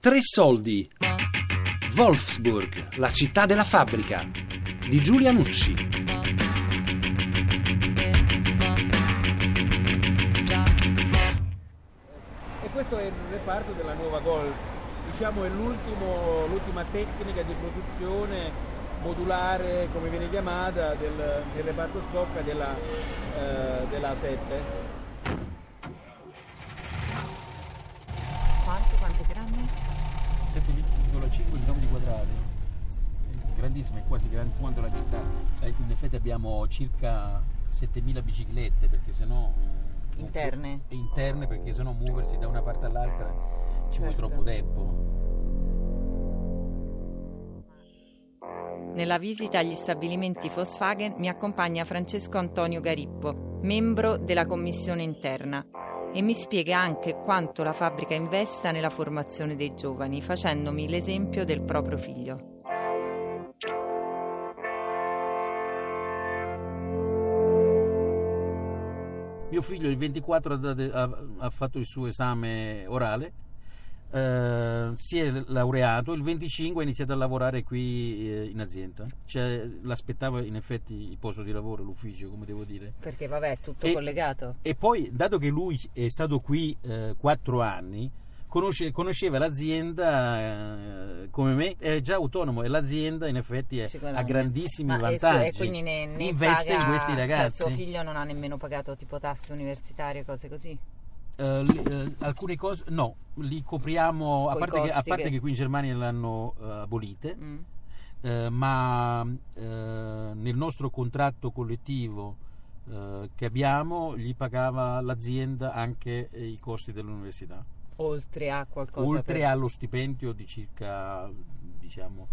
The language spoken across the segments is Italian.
Tre soldi. Wolfsburg, la città della fabbrica. Di Giulia Nucci. E questo è il reparto della nuova Golf. Diciamo è l'ultimo- l'ultima tecnica di produzione modulare, come viene chiamata, del, del reparto scocca della, eh, della 7. Quanto? Quanti grammi? 7,5 km quadrati. È Grandissima, è quasi grande quanto la città. Eh, In effetti abbiamo circa 7000 biciclette perché sennò eh, Interne? interne perché sennò muoversi da una parte all'altra ci vuole Certo. troppo tempo. Nella visita agli stabilimenti Volkswagen mi accompagna Francesco Antonio Garippo, membro della commissione interna, e mi spiega anche quanto la fabbrica investa nella formazione dei giovani, facendomi l'esempio del proprio figlio. Mio figlio il 24 ha, ha fatto il suo esame orale, eh, si è laureato, il 25 ha iniziato a lavorare qui eh, in azienda. Cioè, l'aspettava in effetti il posto di lavoro, l'ufficio, come devo dire. Perché vabbè, è tutto E- collegato. E poi, dato che lui è stato qui eh, quattro anni, conosce- conosceva l'azienda eh, come me, è già autonomo e l'azienda in effetti è- ha grandissimi Ma, eh, vantaggi. E quindi ne, ne Investe paga- in questi ragazzi. Cioè, suo figlio non ha nemmeno pagato tipo tasse universitarie, cose così. Eh, li- eh, alcune cose no, li copriamo, a parte, che, a parte che- che qui in Germania l'hanno eh, abolite, Mm. ma nel nostro contratto collettivo che abbiamo gli pagava l'azienda anche i costi dell'università. Oltre a qualcosa oltre per- allo stipendio di circa diciamo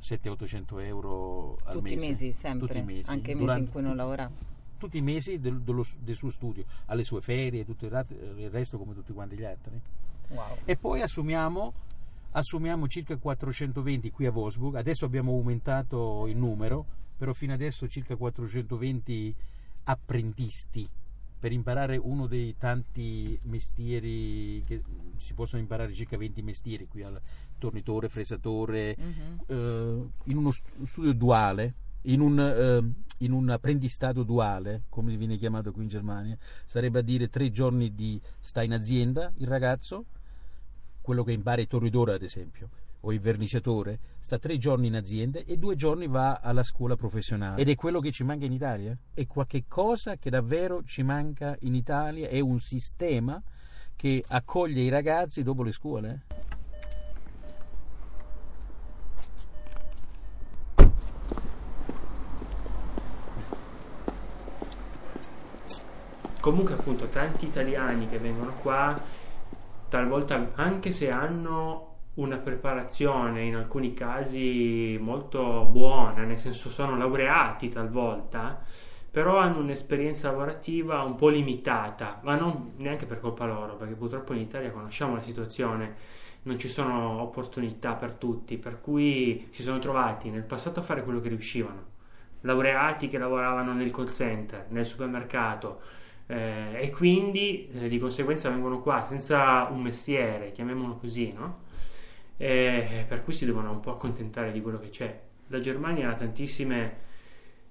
700-800 euro al tutti mese i mesi, sempre, tutti i mesi anche i mesi durante- in cui non lavora. Tutti i mesi del, dello- del suo studio alle sue ferie tutto il, rat- il resto come tutti quanti gli altri Wow. e poi assumiamo assumiamo circa 420 qui a Wolfsburg adesso abbiamo aumentato il numero però fino adesso circa 420 apprendisti per imparare uno dei tanti mestieri che si possono imparare circa 20 mestieri qui al tornitore, fresatore, Mhm. eh, in uno st- studio duale, in un, eh, in un apprendistato duale, come viene chiamato qui in Germania, sarebbe a dire tre giorni di sta in azienda il ragazzo, quello che impara il tornitore ad esempio, o il verniciatore, sta tre giorni in azienda e due giorni va alla scuola professionale. Ed è quello che ci manca in Italia? È qualche cosa che davvero ci manca in Italia? È un sistema che accoglie i ragazzi dopo le scuole? Comunque appunto tanti italiani che vengono qua talvolta anche se hanno una preparazione in alcuni casi molto buona nel senso sono laureati talvolta però hanno un'esperienza lavorativa un po' limitata ma non neanche per colpa loro perché purtroppo in Italia conosciamo la situazione non ci sono opportunità per tutti per cui si sono trovati nel passato a fare quello che riuscivano. Laureati che lavoravano nel call center nel supermercato eh, e quindi eh, di conseguenza vengono qua senza un mestiere, chiamiamolo così, no? E per cui si devono un po' accontentare di quello che c'è. La Germania ha tantissime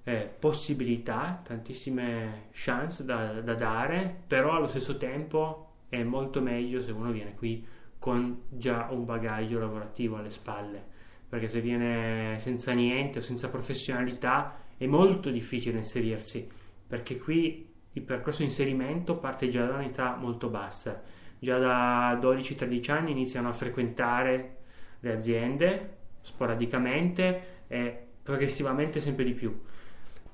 eh, possibilità, tantissime chance da, da dare, però allo stesso tempo è molto meglio se uno viene qui con già un bagaglio lavorativo alle spalle, perché se viene senza niente o senza professionalità è molto difficile inserirsi, perché qui il percorso di inserimento parte già da un'età molto bassa, già da 12-13 anni iniziano a frequentare le aziende sporadicamente e progressivamente sempre di più.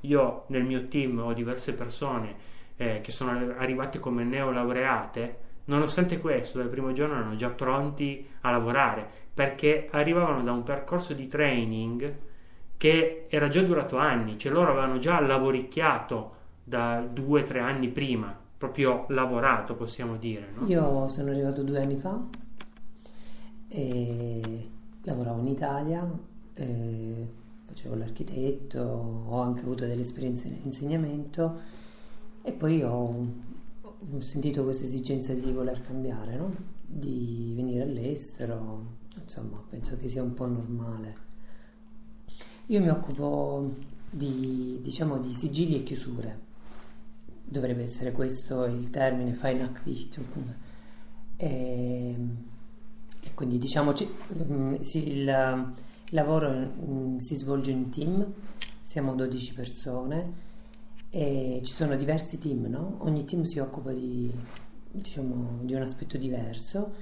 Io nel mio team ho diverse persone eh, che sono arrivate come neolaureate, nonostante questo dal primo giorno erano già pronti a lavorare perché arrivavano da un percorso di training che era già durato anni, cioè loro avevano già lavoricchiato da due o tre anni prima, proprio lavorato possiamo dire. No? Io sono arrivato due anni fa e lavoravo in Italia, facevo l'architetto, ho anche avuto delle esperienze nell'insegnamento e poi ho, ho sentito questa esigenza di voler cambiare, no? di venire all'estero, insomma, penso che sia un po' normale. Io mi occupo di, diciamo, di sigilli e chiusure. Dovrebbe essere questo il termine Feinakdichtung. E, e quindi diciamo mm, il, il lavoro mm, si svolge in team, siamo 12 persone e ci sono diversi team, no? ogni team si occupa di, diciamo, di un aspetto diverso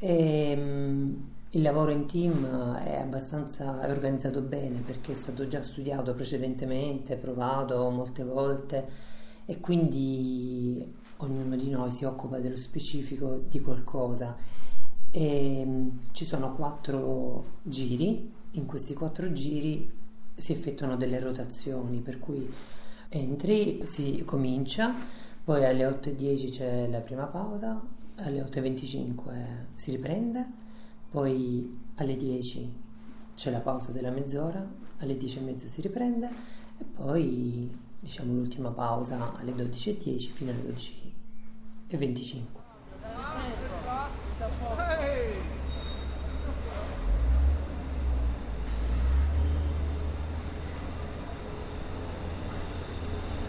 e mm, il lavoro in team è abbastanza è organizzato bene perché è stato già studiato precedentemente, provato molte volte e quindi ognuno di noi si occupa dello specifico di qualcosa. E, mm, ci sono quattro giri, in questi quattro giri si effettuano delle rotazioni, per cui entri, si comincia, poi alle 8.10 c'è la prima pausa, alle 8.25 si riprende poi alle 10 c'è la pausa della mezz'ora, alle 10 e mezzo si riprende e poi diciamo l'ultima pausa alle 12.10 fino alle 12.25.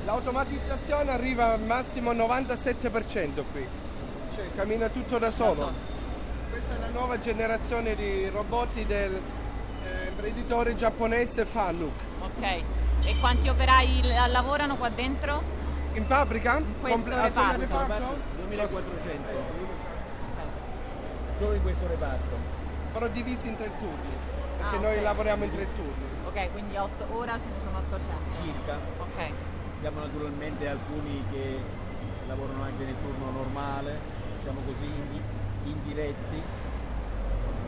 L'automatizzazione arriva al massimo 97% qui, cioè cammina tutto da solo. Questa è la nuova generazione di robot del eh, imprenditore giapponese Fanuc. Ok, e quanti operai lavorano qua dentro? In fabbrica? In questo Comple- reparto? reparto? 2400. Solo in questo reparto. Però divisi in tre turni, perché ah, okay. noi lavoriamo in tre turni. Ok, quindi otto, ora ce ne sono 800. Circa. Ok. Abbiamo naturalmente alcuni che lavorano anche nel turno normale, diciamo così, indiretti,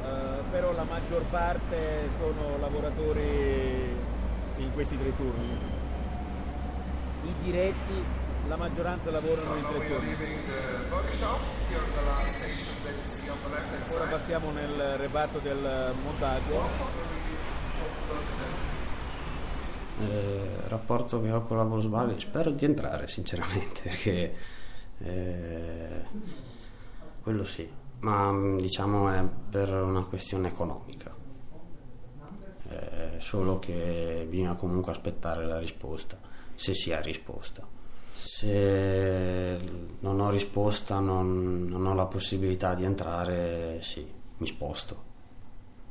eh, però la maggior parte sono lavoratori in questi tre turni. I diretti, la maggioranza lavorano in tre turni. Ora passiamo nel reparto del montaggio. Eh, rapporto che ho con la Volkswagen spero di entrare sinceramente perché eh, quello sì ma mm, diciamo è per una questione economica. È solo che bisogna comunque aspettare la risposta, se si ha risposta. Se non ho risposta, non, non ho la possibilità di entrare, sì, mi sposto.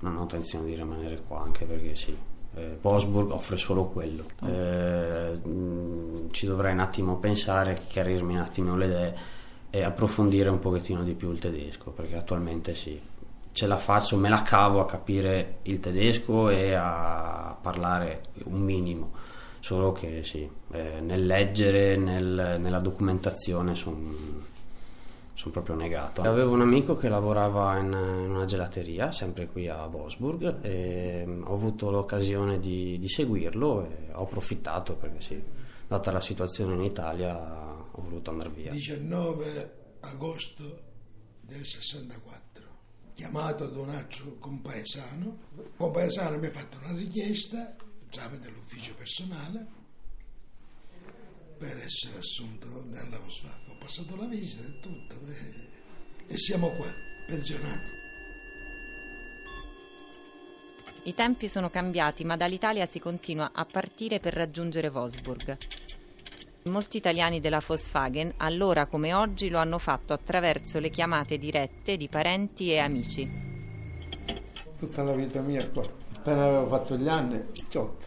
Non ho intenzione di rimanere qua, anche perché sì, eh, Wolfsburg offre solo quello. Eh, mm, ci dovrei un attimo pensare, chiarirmi un attimo le idee e approfondire un pochettino di più il tedesco, perché attualmente sì, ce la faccio, me la cavo a capire il tedesco e a parlare un minimo, solo che sì, eh, nel leggere, nel, nella documentazione sono son proprio negato. Avevo un amico che lavorava in, in una gelateria, sempre qui a Wolfsburg, e mm, ho avuto l'occasione di, di seguirlo e ho approfittato perché sì, data la situazione in Italia ho voluto andare via. 19 agosto del 64 chiamato altro compaesano. Compaesano mi ha fatto una richiesta tramite l'ufficio personale per essere assunto nella Volkswagen. Ho passato la visita e tutto e, e siamo qua, pensionati. I tempi sono cambiati, ma dall'Italia si continua a partire per raggiungere Wolfsburg. Molti italiani della Volkswagen, allora come oggi, lo hanno fatto attraverso le chiamate dirette di parenti e amici. Tutta la vita mia qua, appena avevo fatto gli anni, 18.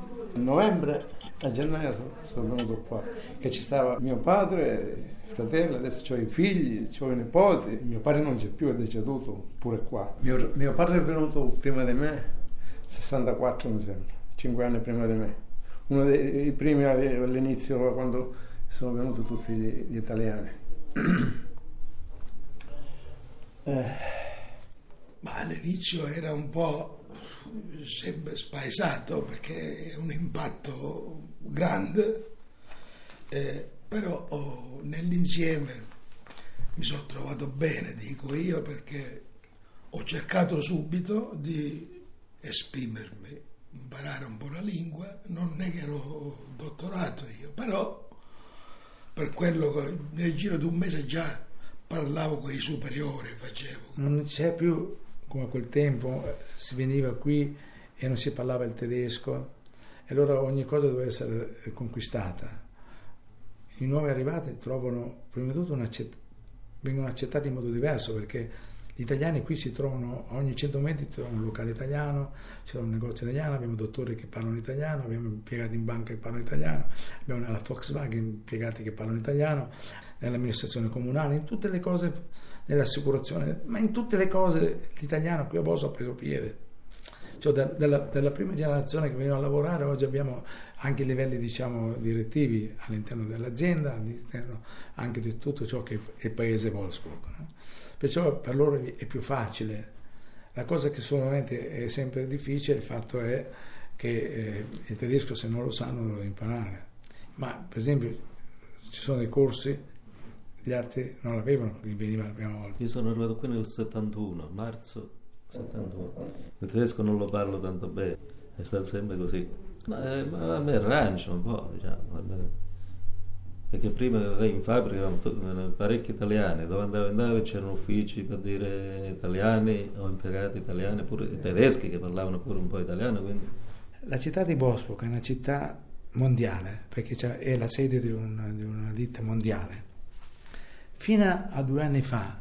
A novembre, a gennaio sono venuto qua, che ci stava mio padre, fratello, adesso ho i figli, ho i nipoti, mio padre non c'è più, è deceduto pure qua. Mio, mio padre è venuto prima di me, 64 mi sembra, 5 anni prima di me uno dei primi all'inizio quando sono venuti tutti gli, gli italiani. eh. Ma all'inizio era un po' sempre spaesato perché è un impatto grande, eh, però oh, nell'insieme mi sono trovato bene, dico io, perché ho cercato subito di esprimermi imparare un po' la lingua, non è che ero dottorato io, però per quello che nel giro di un mese già parlavo con i superiori, facevo. Non c'è più come a quel tempo, si veniva qui e non si parlava il tedesco e allora ogni cosa doveva essere conquistata. I nuovi arrivati trovano, prima di tutto, accett- vengono accettati in modo diverso perché gli italiani qui si trovano, ogni 100 metri trovano un locale italiano, c'è un negozio italiano, abbiamo dottori che parlano italiano, abbiamo impiegati in banca che parlano italiano, abbiamo nella Volkswagen impiegati che parlano italiano, nell'amministrazione comunale, in tutte le cose, nell'assicurazione, ma in tutte le cose l'italiano qui a Boso ha preso piede. Cioè, da, dalla, dalla, prima generazione che veniva a lavorare, oggi abbiamo anche livelli diciamo, direttivi all'interno dell'azienda, all'interno anche di tutto ciò che è il paese Wolfsburg. No? Perciò per loro è più facile. La cosa che solamente è sempre difficile, il fatto è che eh, il tedesco se non lo sanno lo devono imparare. Ma per esempio ci sono dei corsi, gli altri non l'avevano, gli veniva la prima volta. Io sono arrivato qui nel 71, marzo 71. Il tedesco non lo parlo tanto bene, è stato sempre così. Eh, ma a me arrancio un po', diciamo perché prima in fabbrica avevamo parecchi italiani, dove andavo andavo c'erano uffici per dire italiani o impiegati italiani, pure tedeschi che parlavano pure un po' italiano. Quindi. La città di Bospo è una città mondiale, perché è la sede di una, di una ditta mondiale. Fino a due anni fa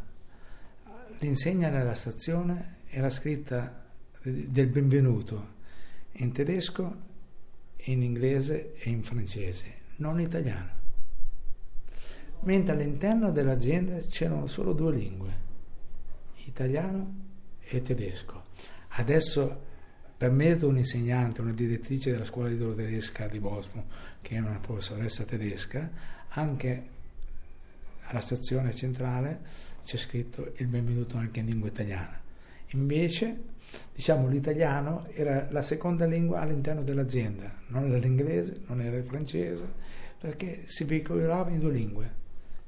l'insegna nella stazione era scritta del benvenuto in tedesco, in inglese e in francese, non italiano mentre all'interno dell'azienda c'erano solo due lingue, italiano e tedesco. Adesso per merito un insegnante, una direttrice della scuola idro tedesca di Bosmo, che è una professoressa tedesca, anche alla stazione centrale c'è scritto il benvenuto anche in lingua italiana. Invece, diciamo, l'italiano era la seconda lingua all'interno dell'azienda, non era l'inglese, non era il francese, perché si veicolava in due lingue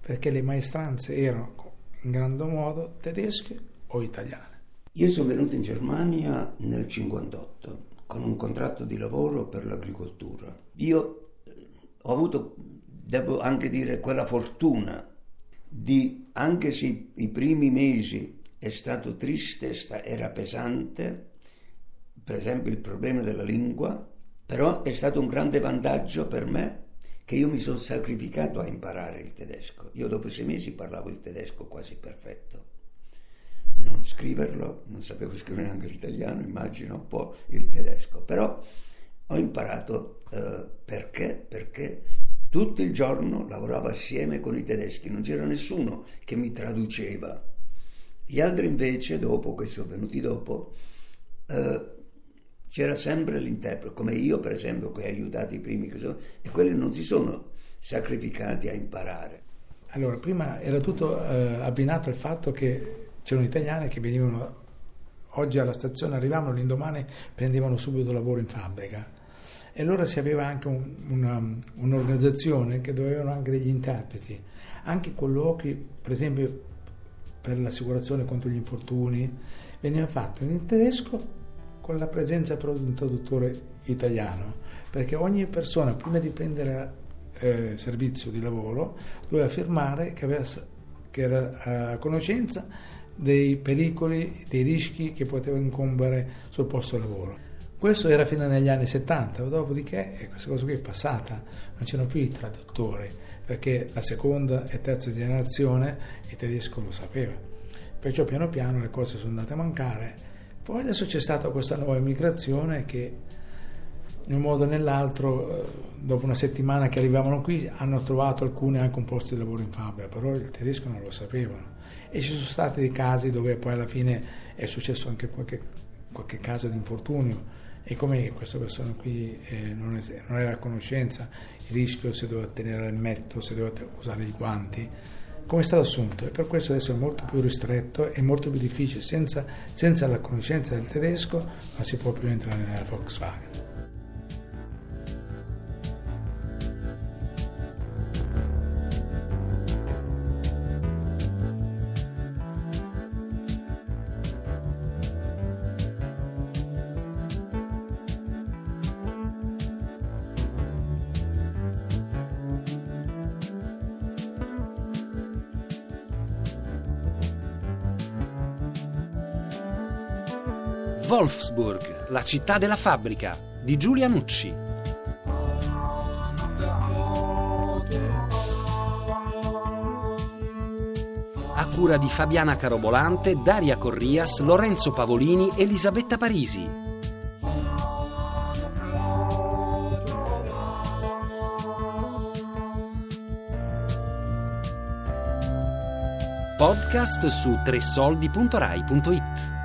perché le maestranze erano in grande modo tedesche o italiane. Io sono venuto in Germania nel 1958 con un contratto di lavoro per l'agricoltura. Io eh, ho avuto, devo anche dire, quella fortuna di, anche se i primi mesi è stato triste, era pesante, per esempio il problema della lingua, però è stato un grande vantaggio per me che io mi sono sacrificato a imparare il tedesco. Io dopo sei mesi parlavo il tedesco quasi perfetto. Non scriverlo, non sapevo scrivere neanche l'italiano, immagino un po' il tedesco, però ho imparato eh, perché? Perché tutto il giorno lavoravo assieme con i tedeschi, non c'era nessuno che mi traduceva. Gli altri invece, dopo, che sono venuti dopo, eh, c'era sempre l'interprete, come io per esempio che ho aiutato i primi, e quelli non si sono sacrificati a imparare. Allora, prima era tutto eh, abbinato al fatto che c'erano italiani che venivano oggi alla stazione, arrivavano l'indomani, prendevano subito lavoro in fabbrica. E allora si aveva anche un, una, un'organizzazione che dovevano anche degli interpreti, anche colloqui, per esempio per l'assicurazione contro gli infortuni, veniva fatto in tedesco con la presenza però di un traduttore italiano, perché ogni persona prima di prendere eh, servizio di lavoro doveva firmare che, aveva, che era a conoscenza dei pericoli, dei rischi che potevano incombere sul posto di lavoro. Questo era fino agli anni 70, dopodiché eh, questa cosa qui è passata, non c'erano più i traduttori, perché la seconda e terza generazione il tedesco lo sapeva. Perciò piano piano le cose sono andate a mancare poi adesso c'è stata questa nuova immigrazione che in un modo o nell'altro, eh, dopo una settimana che arrivavano qui, hanno trovato alcuni anche un posto di lavoro in fabbrica, però il tedesco non lo sapevano. E ci sono stati dei casi dove poi alla fine è successo anche qualche, qualche caso di infortunio e come questa persona qui eh, non, è, non, era a conoscenza, il rischio se doveva tenere il metto, se doveva usare i guanti come è stato assunto e per questo adesso è molto più ristretto e molto più difficile, senza, senza la conoscenza del tedesco non si può più entrare nella Volkswagen. Wolfsburg, la città della fabbrica di Giulia Nucci. A cura di Fabiana Carobolante, Daria Corrias, Lorenzo Pavolini, Elisabetta Parisi. Podcast su tresoldi.rai.it